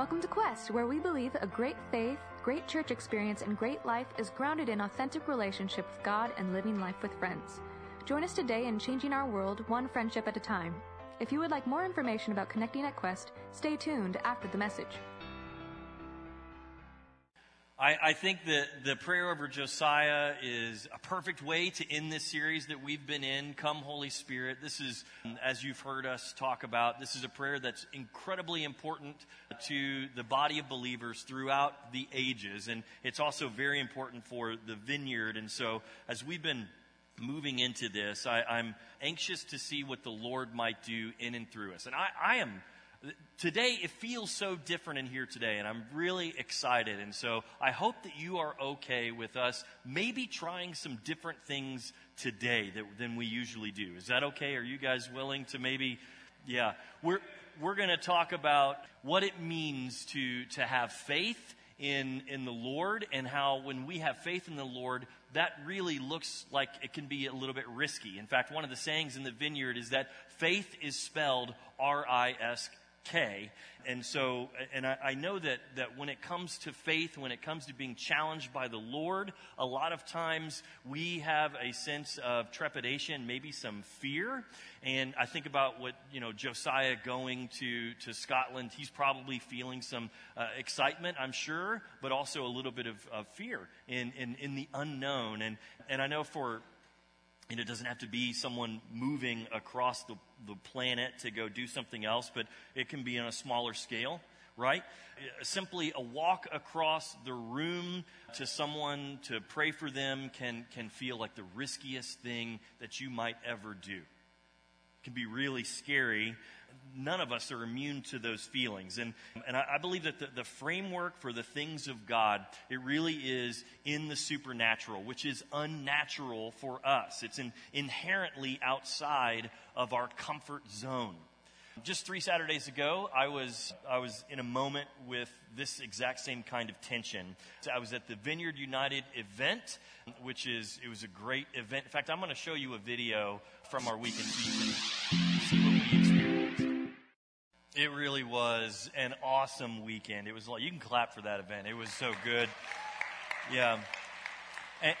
Welcome to Quest, where we believe a great faith, great church experience, and great life is grounded in authentic relationship with God and living life with friends. Join us today in changing our world one friendship at a time. If you would like more information about connecting at Quest, stay tuned after the message. I, I, think that the prayer over Josiah is a perfect way to end this series that we've been in. Come, Holy Spirit. This is, as you've heard us talk about, this is a prayer that's incredibly important to the body of believers throughout the ages. And it's also very important for the vineyard. And so, as we've been moving into this, I, am anxious to see what the Lord might do in and through us. And I, I am Today, it feels so different in here today, and I'm really excited. And so I hope that you are okay with us maybe trying some different things today that, than we usually do. Is that okay? Are you guys willing to maybe, yeah. We're, we're going to talk about what it means to, to have faith in, in the Lord and how when we have faith in the Lord, that really looks like it can be a little bit risky. In fact, one of the sayings in the vineyard is that faith is spelled R I S K. And so, and I, I, know that, that when it comes to faith, when it comes to being challenged by the Lord, a lot of times we have a sense of trepidation, maybe some fear. And I think about what, you know, Josiah going to, to Scotland, he's probably feeling some uh, excitement, I'm sure, but also a little bit of, of fear in, in, in the unknown. And, and I know for, and it doesn't have to be someone moving across the, the planet to go do something else, but it can be on a smaller scale, right? Simply a walk across the room to someone to pray for them can, can feel like the riskiest thing that you might ever do. It can be really scary none of us are immune to those feelings. And, and I, I believe that the, the framework for the things of God, it really is in the supernatural, which is unnatural for us. It's in, inherently outside of our comfort zone. Just three Saturdays ago, I was, I was in a moment with this exact same kind of tension. I was at the Vineyard United event, which is, it was a great event. In fact, I'm going to show you a video from our weekend It really was an awesome weekend. It was like, you can clap for that event. It was so good. Yeah. And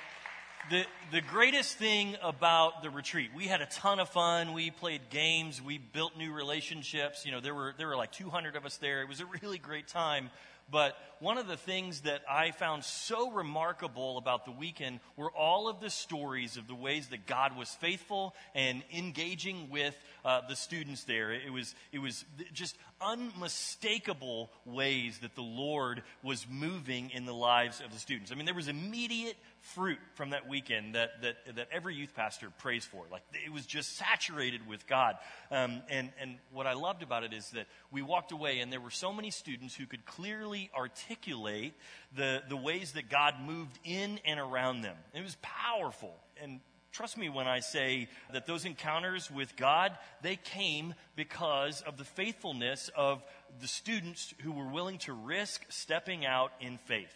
the, the greatest thing about the retreat, we had a ton of fun. We played games. We built new relationships. You know, there were, there were like 200 of us there. It was a really great time. But one of the things that I found so remarkable about the weekend were all of the stories of the ways that God was faithful and engaging with uh, the students there. It was, it was just unmistakable ways that the Lord was moving in the lives of the students. I mean, there was immediate fruit from that weekend that, that, that every youth pastor prays for. Like, it was just saturated with God. Um, and, and what I loved about it is that we walked away and there were so many students who could clearly articulate the, the ways that God moved in and around them. It was powerful. And Trust me when I say that those encounters with God, they came because of the faithfulness of the students who were willing to risk stepping out in faith.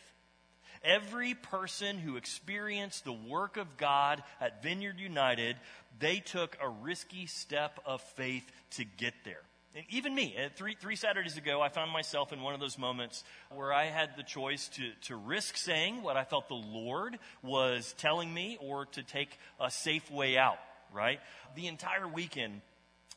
Every person who experienced the work of God at Vineyard United, they took a risky step of faith to get there. And even me, uh, three, three Saturdays ago, I found myself in one of those moments where I had the choice to, to risk saying what I felt the Lord was telling me or to take a safe way out, right? The entire weekend,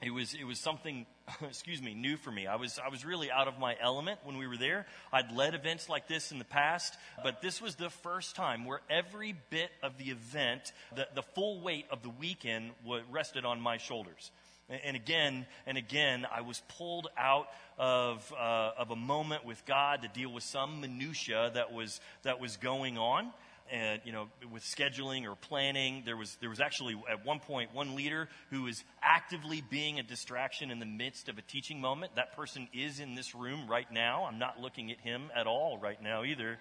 it was, it was something, excuse me, new for me. I was, I was really out of my element when we were there. I'd led events like this in the past, but this was the first time where every bit of the event, the, the full weight of the weekend rested on my shoulders. And again and again, I was pulled out of, uh, of a moment with God to deal with some minutia that was, that was going on. And, you know, with scheduling or planning, there was, there was actually at one point one leader who was actively being a distraction in the midst of a teaching moment. That person is in this room right now. I'm not looking at him at all right now either.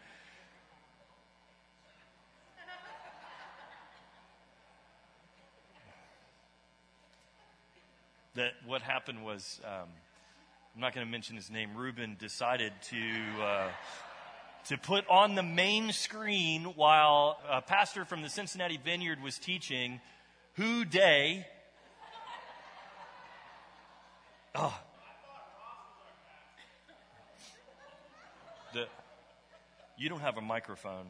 That what happened was, um, I'm not going to mention his name, Ruben decided to, uh, to put on the main screen while a pastor from the Cincinnati Vineyard was teaching, Who Day. Oh. The, you don't have a microphone.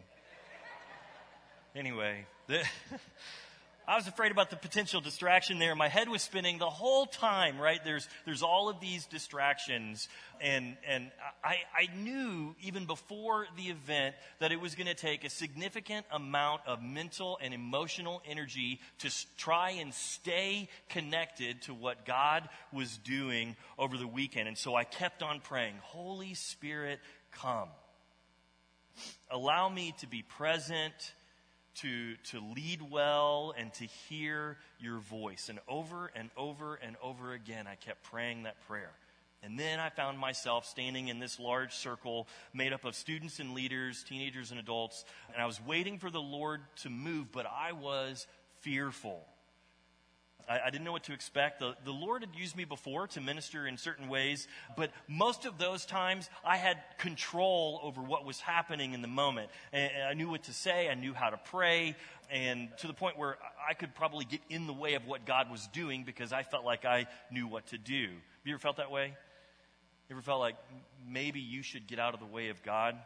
Anyway, the, I was afraid about the potential distraction there. My head was spinning the whole time, right? There's, there's all of these distractions. And, and I, I knew even before the event that it was going to take a significant amount of mental and emotional energy to try and stay connected to what God was doing over the weekend. And so I kept on praying, Holy Spirit, come. Allow me to be present to, to lead well and to hear your voice. And over and over and over again, I kept praying that prayer. And then I found myself standing in this large circle made up of students and leaders, teenagers and adults, and I was waiting for the Lord to move, but I was fearful. I, I, didn't know what to expect. The, the Lord had used me before to minister in certain ways, but most of those times I had control over what was happening in the moment. And, I knew what to say, I knew how to pray, and to the point where I could probably get in the way of what God was doing because I felt like I knew what to do. Have you ever felt that way? You ever felt like maybe you should get out of the way of God?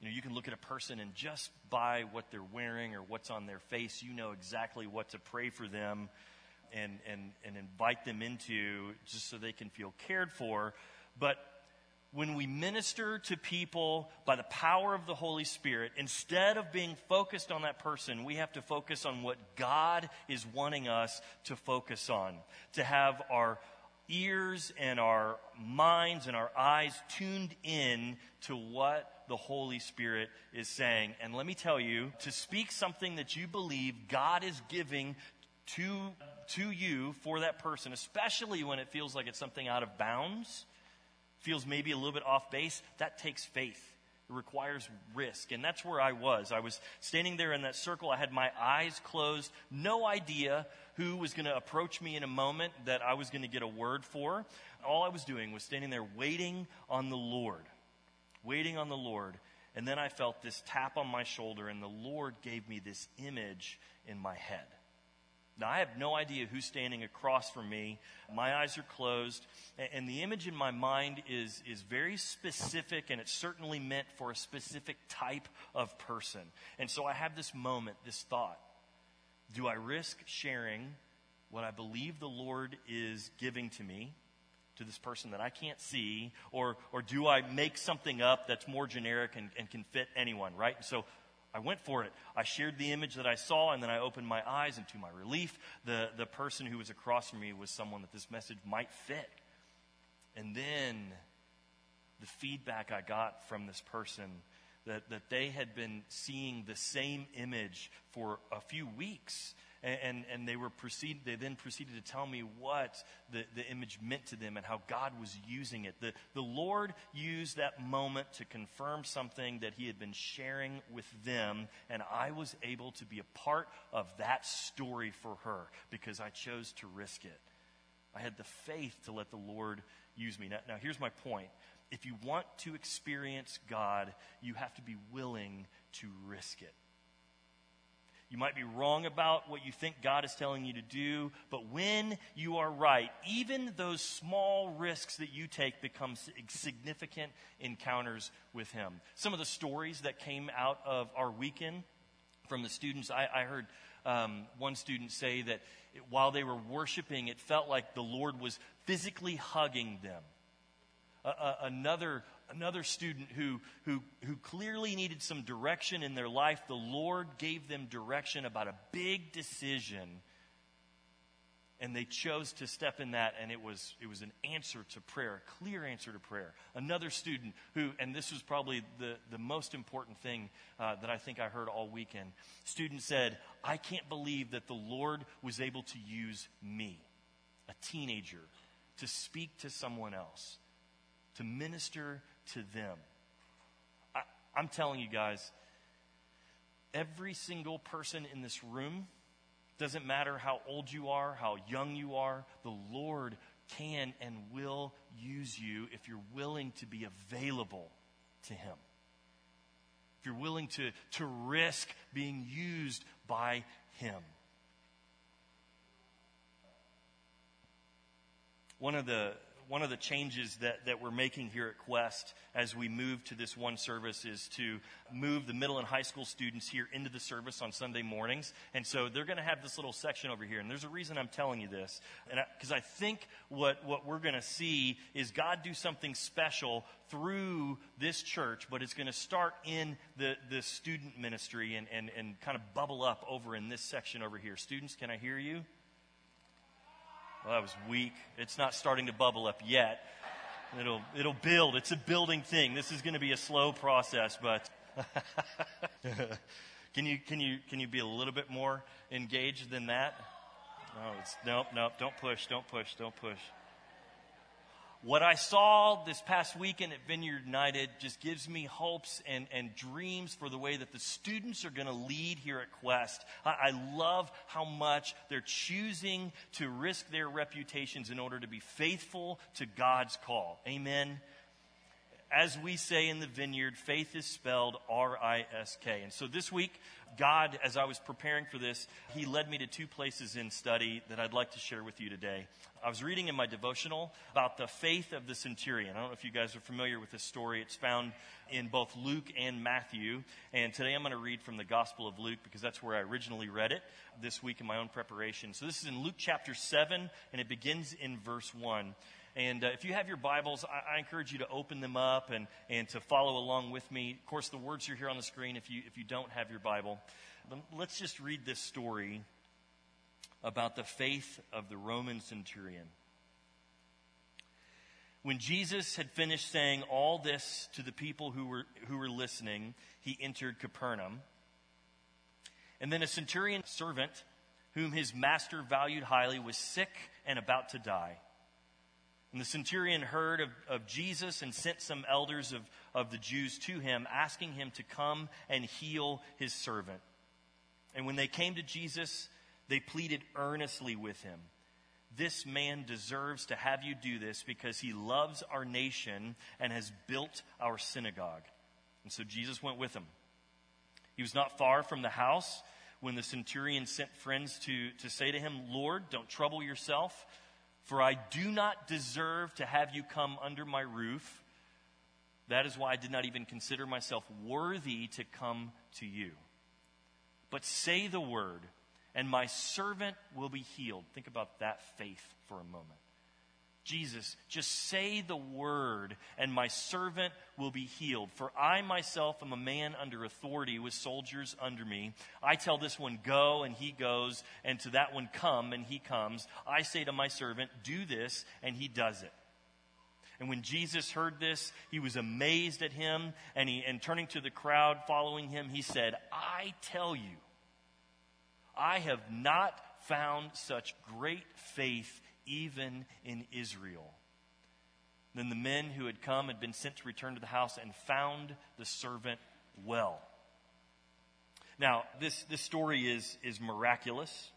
You know, you can look at a person and just by what they're wearing or what's on their face, you know exactly what to pray for them and, and, and invite them into just so they can feel cared for. But when we minister to people by the power of the Holy Spirit, instead of being focused on that person, we have to focus on what God is wanting us to focus on. To have our ears and our minds and our eyes tuned in to what the Holy Spirit is saying. And let me tell you, to speak something that you believe God is giving to, to you for that person, especially when it feels like it's something out of bounds, feels maybe a little bit off base, that takes faith. It requires risk. And that's where I was. I was standing there in that circle. I had my eyes closed, no idea who was going to approach me in a moment that I was going to get a word for. All I was doing was standing there waiting on the Lord waiting on the Lord. And then I felt this tap on my shoulder, and the Lord gave me this image in my head. Now, I have no idea who's standing across from me. My eyes are closed, and the image in my mind is, is very specific, and it's certainly meant for a specific type of person. And so I have this moment, this thought Do I risk sharing what I believe the Lord is giving to me? To this person that I can't see? Or, or do I make something up that's more generic and, and can fit anyone, right? So I went for it. I shared the image that I saw, and then I opened my eyes, and to my relief, the, the person who was across from me was someone that this message might fit. And then the feedback I got from this person that, that they had been seeing the same image for a few weeks and, and, and, they were proceed, they then proceeded to tell me what the, the image meant to them and how God was using it. The, the Lord used that moment to confirm something that He had been sharing with them, and I was able to be a part of that story for her because I chose to risk it. I had the faith to let the Lord use me. Now, now here's my point. If you want to experience God, you have to be willing to risk it. You might be wrong about what you think God is telling you to do, but when you are right, even those small risks that you take become significant encounters with Him. Some of the stories that came out of our weekend from the students, I, I heard um, one student say that while they were worshiping, it felt like the Lord was physically hugging them. Uh, another another student who, who, who clearly needed some direction in their life. The Lord gave them direction about a big decision. And they chose to step in that, and it was, it was an answer to prayer, a clear answer to prayer. Another student who, and this was probably the, the most important thing uh, that I think I heard all weekend. Student said, I can't believe that the Lord was able to use me, a teenager, to speak to someone else, to minister to them. I, I'm telling you guys, every single person in this room, doesn't matter how old you are, how young you are, the Lord can and will use you if you're willing to be available to Him. If you're willing to, to risk being used by Him. One of the one of the changes that, that we're making here at Quest as we move to this one service is to move the middle and high school students here into the service on Sunday mornings. And so they're going to have this little section over here. And there's a reason I'm telling you this. Because I, I think what, what we're going to see is God do something special through this church, but it's going to start in the, the student ministry and, and, and kind of bubble up over in this section over here. Students, can I hear you? Well, that was weak. It's not starting to bubble up yet. It'll, it'll build. It's a building thing. This is going to be a slow process, but can you, can you, can you be a little bit more engaged than that? No, it's, nope, nope. Don't push, don't push, don't push. What I saw this past weekend at Vineyard United just gives me hopes and, and dreams for the way that the students are going to lead here at Quest. I, I love how much they're choosing to risk their reputations in order to be faithful to God's call. Amen as we say in the vineyard, faith is spelled R I S K. And so this week, God, as I was preparing for this, He led me to two places in study that I'd like to share with you today. I was reading in my devotional about the faith of the centurion. I don't know if you guys are familiar with this story. It's found in both Luke and Matthew. And today I'm going to read from the Gospel of Luke because that's where I originally read it this week in my own preparation. So this is in Luke chapter 7, and it begins in verse 1. And uh, if you have your Bibles, I, I, encourage you to open them up and, and to follow along with me. Of course, the words are here on the screen if you, if you don't have your Bible. But let's just read this story about the faith of the Roman centurion. When Jesus had finished saying all this to the people who were, who were listening, he entered Capernaum. And then a centurion servant, whom his master valued highly, was sick and about to die. And the centurion heard of, of Jesus and sent some elders of, of the Jews to him, asking him to come and heal his servant. And when they came to Jesus, they pleaded earnestly with him. This man deserves to have you do this because he loves our nation and has built our synagogue. And so Jesus went with him. He was not far from the house when the centurion sent friends to, to say to him, Lord, don't trouble yourself for I do not deserve to have you come under my roof. That is why I did not even consider myself worthy to come to you. But say the word, and my servant will be healed. Think about that faith for a moment. Jesus, just say the word, and my servant will be healed. For I myself am a man under authority with soldiers under me. I tell this one, go, and he goes, and to that one, come, and he comes. I say to my servant, do this, and he does it. And when Jesus heard this, he was amazed at him, and, he, and turning to the crowd following him, he said, I tell you, I have not found such great faith even in Israel. Then the men who had come had been sent to return to the house and found the servant well. Now, this, this story is, is miraculous.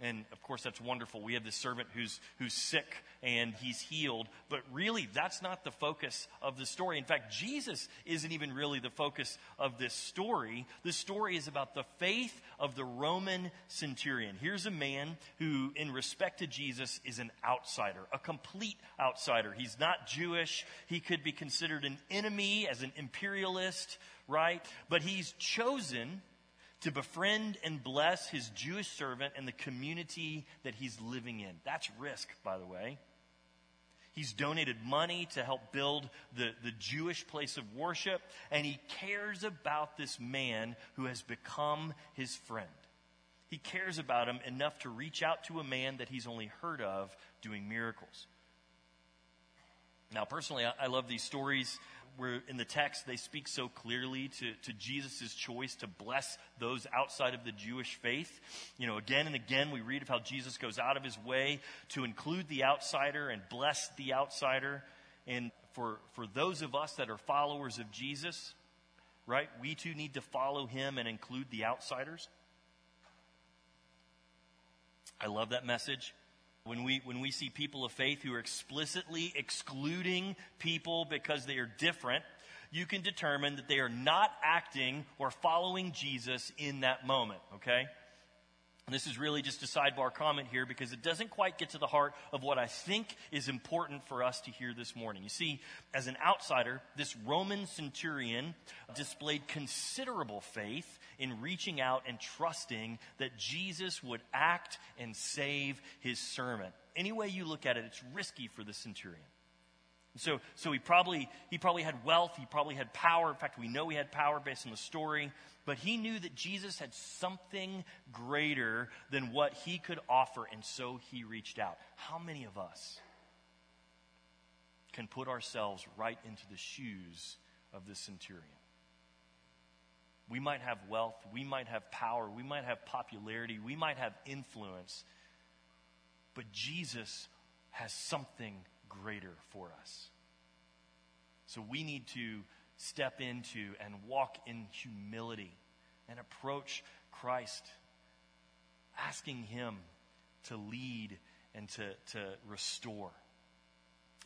And of course, that's wonderful. We have this servant who's, who's sick and he's healed. But really, that's not the focus of the story. In fact, Jesus isn't even really the focus of this story. The story is about the faith of the Roman centurion. Here's a man who, in respect to Jesus, is an outsider, a complete outsider. He's not Jewish. He could be considered an enemy as an imperialist, right? But he's chosen to befriend and bless his Jewish servant and the community that he's living in. That's risk, by the way. He's donated money to help build the, the Jewish place of worship, and he cares about this man who has become his friend. He cares about him enough to reach out to a man that he's only heard of doing miracles. Now, personally, I, I love these stories where in the text they speak so clearly to, to Jesus' choice to bless those outside of the Jewish faith. You know, again and again we read of how Jesus goes out of his way to include the outsider and bless the outsider. And for, for those of us that are followers of Jesus, right, we too need to follow him and include the outsiders. I love that message. When we, when we see people of faith who are explicitly excluding people because they are different, you can determine that they are not acting or following Jesus in that moment, okay? This is really just a sidebar comment here because it doesn't quite get to the heart of what I think is important for us to hear this morning. You see, as an outsider, this Roman centurion displayed considerable faith in reaching out and trusting that Jesus would act and save his servant. Any way you look at it, it's risky for the centurion. So, so he probably he probably had wealth. He probably had power. In fact, we know he had power based on the story. But he knew that Jesus had something greater than what he could offer, and so he reached out. How many of us can put ourselves right into the shoes of the centurion? We might have wealth, we might have power, we might have popularity, we might have influence, but Jesus has something greater for us. So we need to step into and walk in humility and approach Christ, asking Him to lead and to, to restore.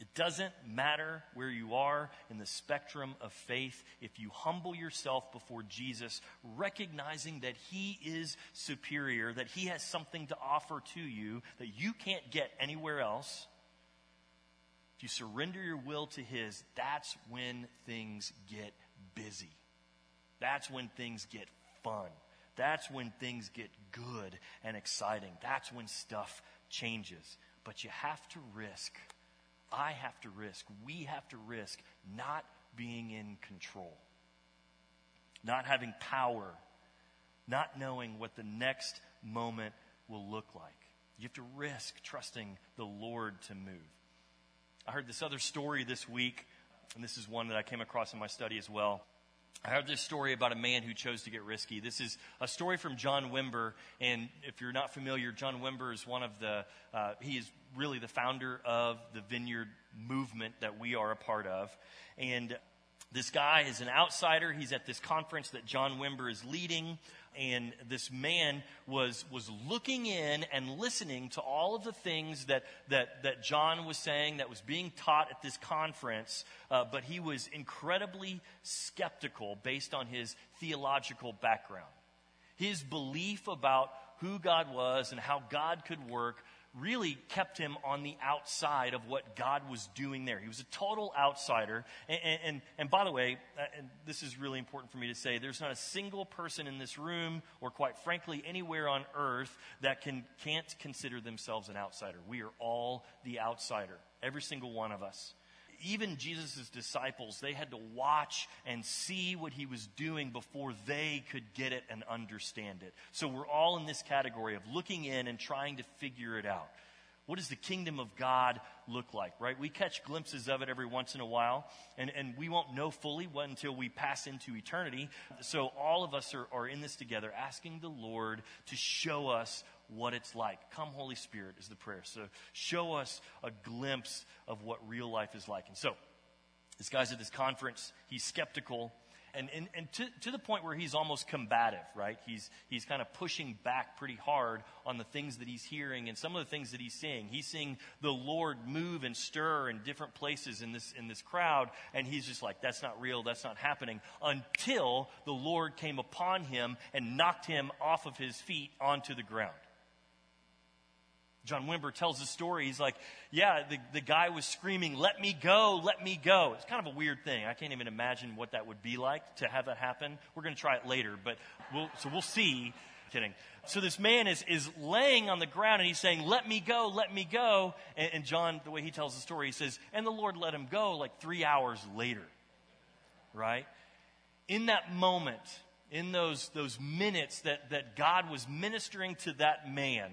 It doesn't matter where you are in the spectrum of faith if you humble yourself before Jesus, recognizing that He is superior, that He has something to offer to you that you can't get anywhere else. If you surrender your will to His, that's when things get busy. That's when things get fun. That's when things get good and exciting. That's when stuff changes. But you have to risk I have to risk, we have to risk not being in control, not having power, not knowing what the next moment will look like. You have to risk trusting the Lord to move. I heard this other story this week, and this is one that I came across in my study as well. I heard this story about a man who chose to get risky. This is a story from John Wimber, and if you're not familiar, John Wimber is one of the, uh, he is really the founder of the Vineyard movement that we are a part of. And this guy is an outsider. He's at this conference that John Wimber is leading. And this man was, was looking in and listening to all of the things that, that, that John was saying, that was being taught at this conference. Uh, but he was incredibly skeptical based on his theological background. His belief about who God was and how God could work really kept him on the outside of what God was doing there. He was a total outsider. And, and, and by the way, uh, and this is really important for me to say, there's not a single person in this room, or quite frankly, anywhere on earth, that can, can't consider themselves an outsider. We are all the outsider, every single one of us even Jesus' disciples, they had to watch and see what he was doing before they could get it and understand it. So we're all in this category of looking in and trying to figure it out. What does the kingdom of God look like, right? We catch glimpses of it every once in a while, and, and we won't know fully until we pass into eternity. So all of us are, are in this together, asking the Lord to show us what it's like. Come, Holy Spirit, is the prayer. So show us a glimpse of what real life is like. And so, this guy's at this conference. He's skeptical. And, and, and to, to the point where he's almost combative, right? He's, he's kind of pushing back pretty hard on the things that he's hearing and some of the things that he's seeing. He's seeing the Lord move and stir in different places in this, in this crowd, and he's just like, that's not real, that's not happening, until the Lord came upon him and knocked him off of his feet onto the ground. John Wimber tells the story. He's like, Yeah, the, the guy was screaming, Let me go, let me go. It's kind of a weird thing. I can't even imagine what that would be like to have that happen. We're going to try it later, but we'll, so we'll see. Kidding. So this man is, is laying on the ground and he's saying, Let me go, let me go. And, and John, the way he tells the story, he says, And the Lord let him go like three hours later. Right? In that moment, in those, those minutes that, that God was ministering to that man,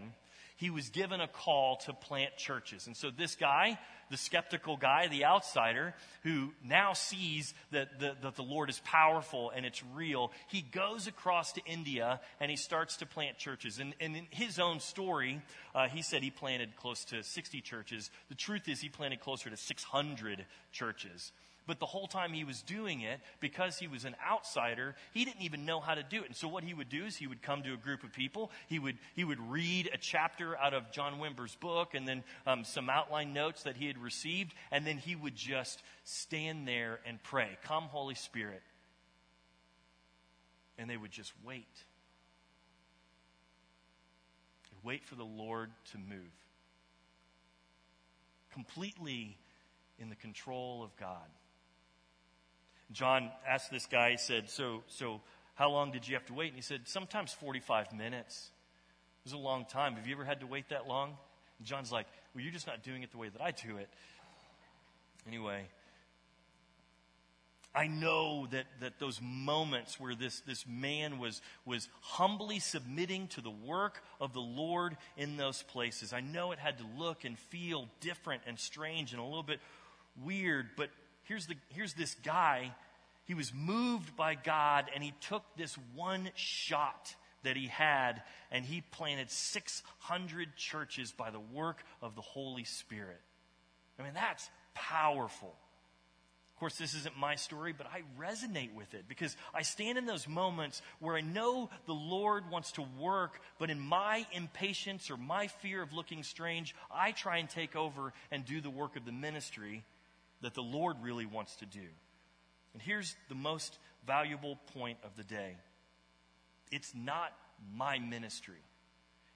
he was given a call to plant churches. And so this guy, the skeptical guy, the outsider, who now sees that the, that the Lord is powerful and it's real, he goes across to India and he starts to plant churches. And, and in his own story, uh, he said he planted close to 60 churches. The truth is, he planted closer to 600 churches. But the whole time he was doing it, because he was an outsider, he didn't even know how to do it. And so what he would do is he would come to a group of people. He would, he would read a chapter out of John Wimber's book and then um, some outline notes that he had received. And then he would just stand there and pray, Come, Holy Spirit. And they would just wait. wait for the Lord to move. Completely in the control of God. John asked this guy, he said, So, so how long did you have to wait? And he said, Sometimes 45 minutes. It was a long time. Have you ever had to wait that long? And John's like, Well, you're just not doing it the way that I do it. Anyway, I know that, that those moments where this, this man was, was humbly submitting to the work of the Lord in those places, I know it had to look and feel different and strange and a little bit weird, but here's, the, here's this guy. He was moved by God and he took this one shot that he had and he planted 600 churches by the work of the Holy Spirit. I mean, that's powerful. Of course, this isn't my story, but I resonate with it because I stand in those moments where I know the Lord wants to work, but in my impatience or my fear of looking strange, I try and take over and do the work of the ministry that the Lord really wants to do. And here's the most valuable point of the day it's not my ministry.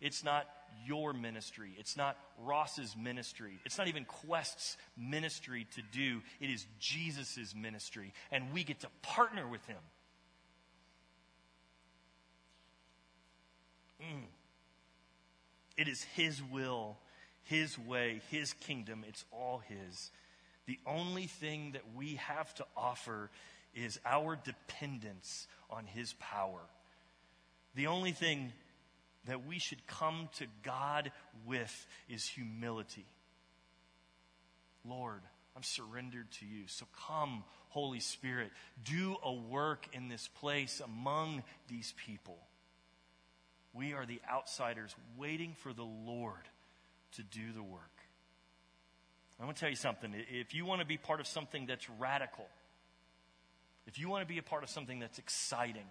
It's not your ministry. It's not Ross's ministry. It's not even Quest's ministry to do. It is Jesus' ministry. And we get to partner with him. Mm. It is his will, his way, his kingdom. It's all his. The only thing that we have to offer is our dependence on his power. The only thing that we should come to God with is humility. Lord, I'm surrendered to you. So come, Holy Spirit, do a work in this place among these people. We are the outsiders waiting for the Lord to do the work. I want to tell you something. If you want to be part of something that's radical, if you want to be a part of something that's exciting,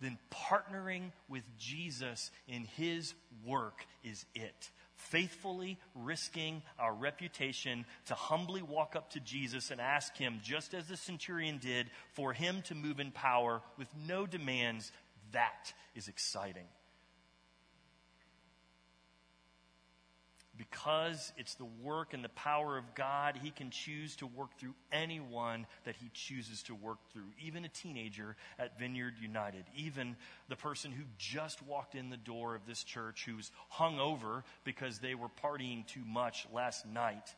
then partnering with Jesus in his work is it. Faithfully risking our reputation to humbly walk up to Jesus and ask him, just as the centurion did, for him to move in power with no demands, that is exciting. Because it's the work and the power of God, He can choose to work through anyone that He chooses to work through, even a teenager at Vineyard United, even the person who just walked in the door of this church who's hung over because they were partying too much last night.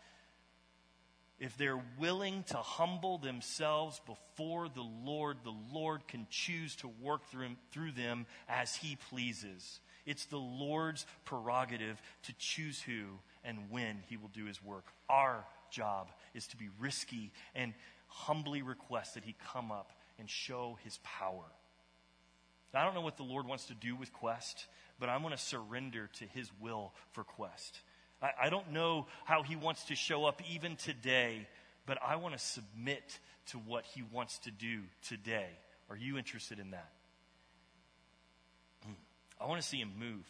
If they're willing to humble themselves before the Lord, the Lord can choose to work through, through them as He pleases. It's the Lord's prerogative to choose who and when he will do his work. Our job is to be risky and humbly request that he come up and show his power. I don't know what the Lord wants to do with Quest, but I'm going to surrender to his will for Quest. I, I don't know how he wants to show up even today, but I want to submit to what he wants to do today. Are you interested in that? I want to see him move.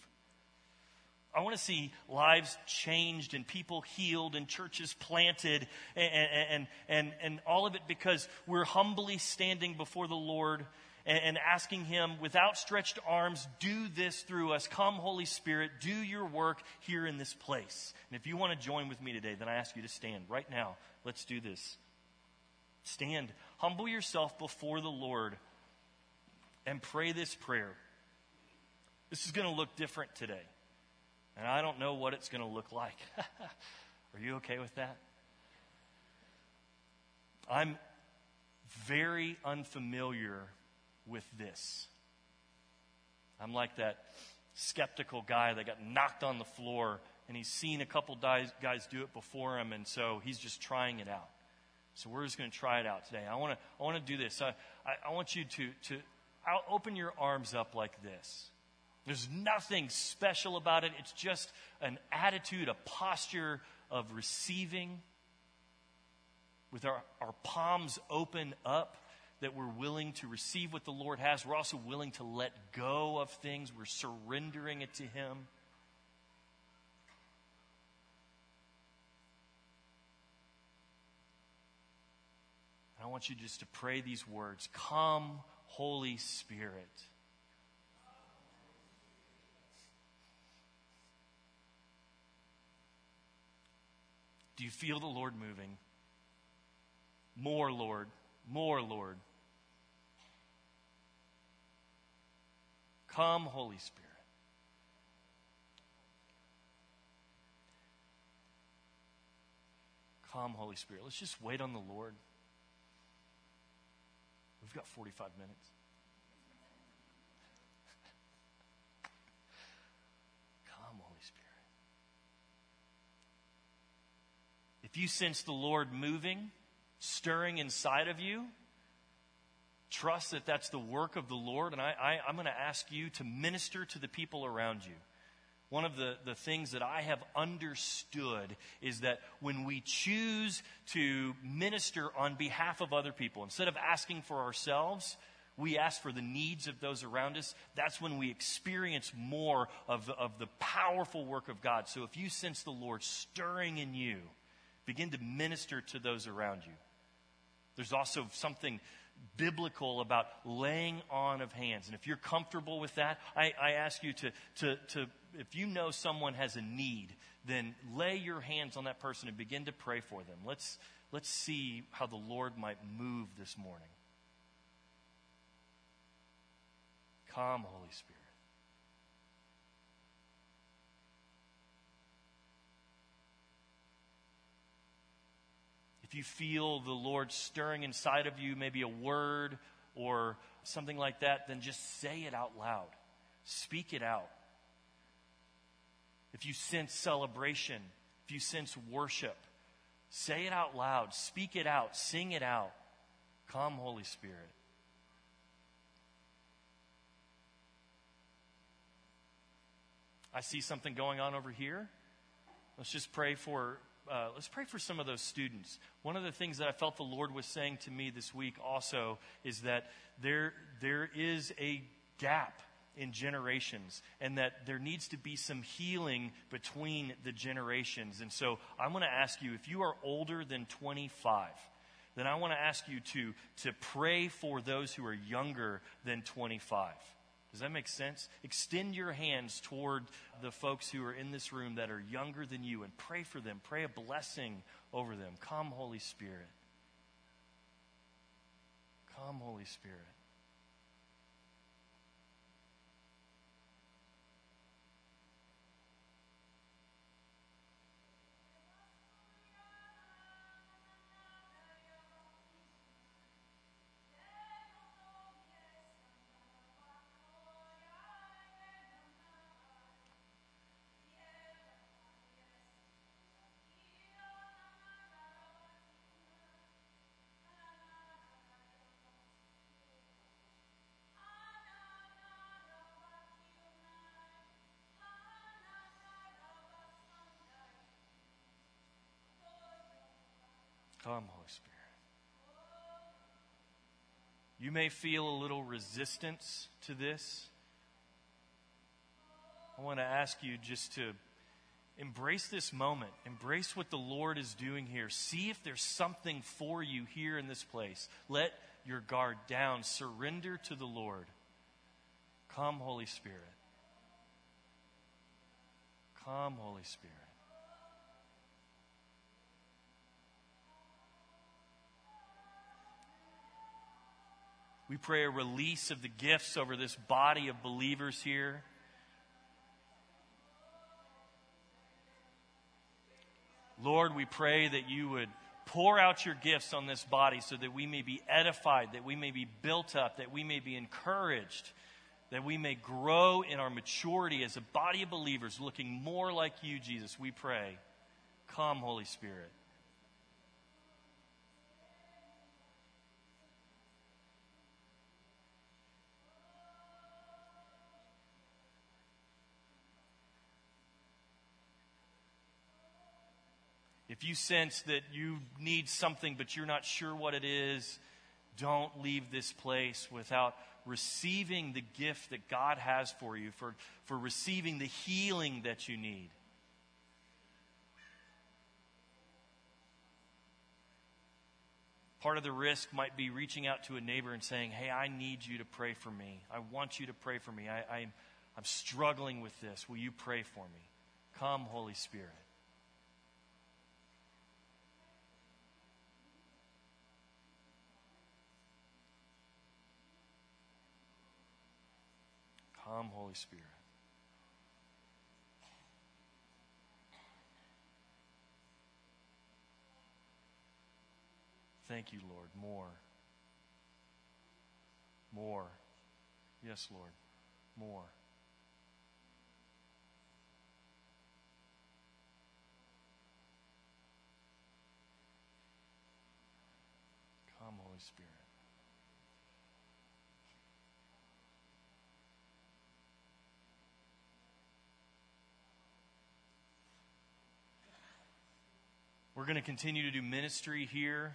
I want to see lives changed and people healed and churches planted and, and, and, and, all of it because we're humbly standing before the Lord and, asking Him with outstretched arms, do this through us. Come, Holy Spirit, do your work here in this place. And if you want to join with me today, then I ask you to stand right now. Let's do this. Stand, humble yourself before the Lord, and pray this prayer. This is going to look different today. And I don't know what it's going to look like. Are you okay with that? I'm very unfamiliar with this. I'm like that skeptical guy that got knocked on the floor and he's seen a couple guys, do it before him, and so he's just trying it out. So we're just going to try it out today. I want to I want to do this. I, I, I want you to, to I'll open your arms up like this. There's nothing special about it. It's just an attitude, a posture of receiving with our, our palms open up that we're willing to receive what the Lord has. We're also willing to let go of things. We're surrendering it to Him. I want you just to pray these words Come, Holy Spirit. Feel the Lord moving? More, Lord. More, Lord. Come, Holy Spirit. Come, Holy Spirit. Let's just wait on the Lord. We've got 45 minutes. Come, Holy Spirit. If you sense the Lord moving, stirring inside of you, trust that that's the work of the Lord. And I, I'm going to ask you to minister to the people around you. One of the, the things that I have understood is that when we choose to minister on behalf of other people, instead of asking for ourselves, we ask for the needs of those around us. That's when we experience more of of the powerful work of God. So if you sense the Lord stirring in you, begin to minister to those around you. There's also something biblical about laying on of hands. And if you're comfortable with that, I, I ask you to, to, to if you know someone has a need, then lay your hands on that person and begin to pray for them. Let's, let's see how the Lord might move this morning. Come, Holy Spirit. If you feel the Lord stirring inside of you, maybe a word or something like that, then just say it out loud. Speak it out if you sense celebration, if you sense worship, say it out loud, speak it out, sing it out. Come, Holy Spirit. I see something going on over here. Let's just pray for uh, let's pray for some of those students. One of the things that I felt the Lord was saying to me this week also is that there there is a gap in generations and that there needs to be some healing between the generations. And so I'm going to ask you if you are older than 25, then I want to ask you to, to pray for those who are younger than 25. Does that make sense? Extend your hands toward the folks who are in this room that are younger than you and pray for them. Pray a blessing over them. Come, Holy Spirit. Come, Holy Spirit. Come, Holy Spirit. You may feel a little resistance to this. I want to ask you just to embrace this moment. Embrace what the Lord is doing here. See if there's something for you here in this place. Let your guard down. Surrender to the Lord. Come, Holy Spirit. Come, Holy Spirit. We pray a release of the gifts over this body of believers here. Lord, we pray that you would pour out your gifts on this body so that we may be edified, that we may be built up, that we may be encouraged, that we may grow in our maturity as a body of believers looking more like you, Jesus. We pray. Come, Holy Spirit. If you sense that you need something but you're not sure what it is, don't leave this place without receiving the gift that God has for you, for, for receiving the healing that you need. Part of the risk might be reaching out to a neighbor and saying, Hey, I need you to pray for me. I want you to pray for me. I, I'm, I'm struggling with this. Will you pray for me? Come, Holy Spirit. Come, Holy Spirit. Thank you, Lord. More. More. Yes, Lord. More. Come, Holy Spirit. We're going to continue to do ministry here.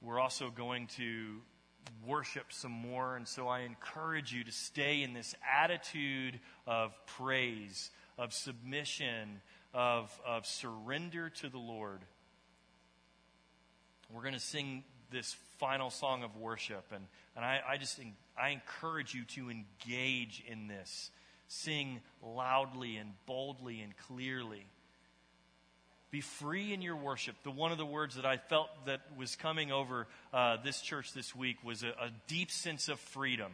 We're also going to worship some more, and so I encourage you to stay in this attitude of praise, of submission, of, of surrender to the Lord. We're going to sing this final song of worship, and, and I, I just I encourage you to engage in this. Sing loudly and boldly and clearly. Be free in your worship. The one of the words that I felt that was coming over uh, this church this week was a, a deep sense of freedom.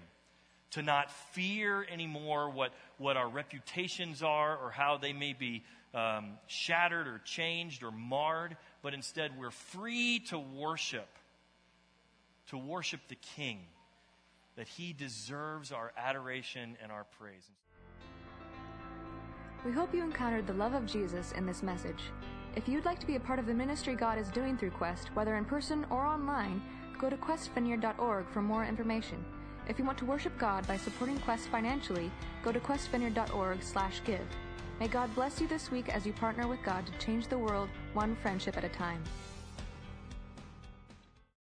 To not fear anymore what, what our reputations are or how they may be um, shattered or changed or marred, but instead we're free to worship, to worship the King, that He deserves our adoration and our praise. We hope you encountered the love of Jesus in this message. If you'd like to be a part of the ministry God is doing through Quest, whether in person or online, go to questvineyard.org for more information. If you want to worship God by supporting Quest financially, go to questvineyard.org/give. May God bless you this week as you partner with God to change the world one friendship at a time.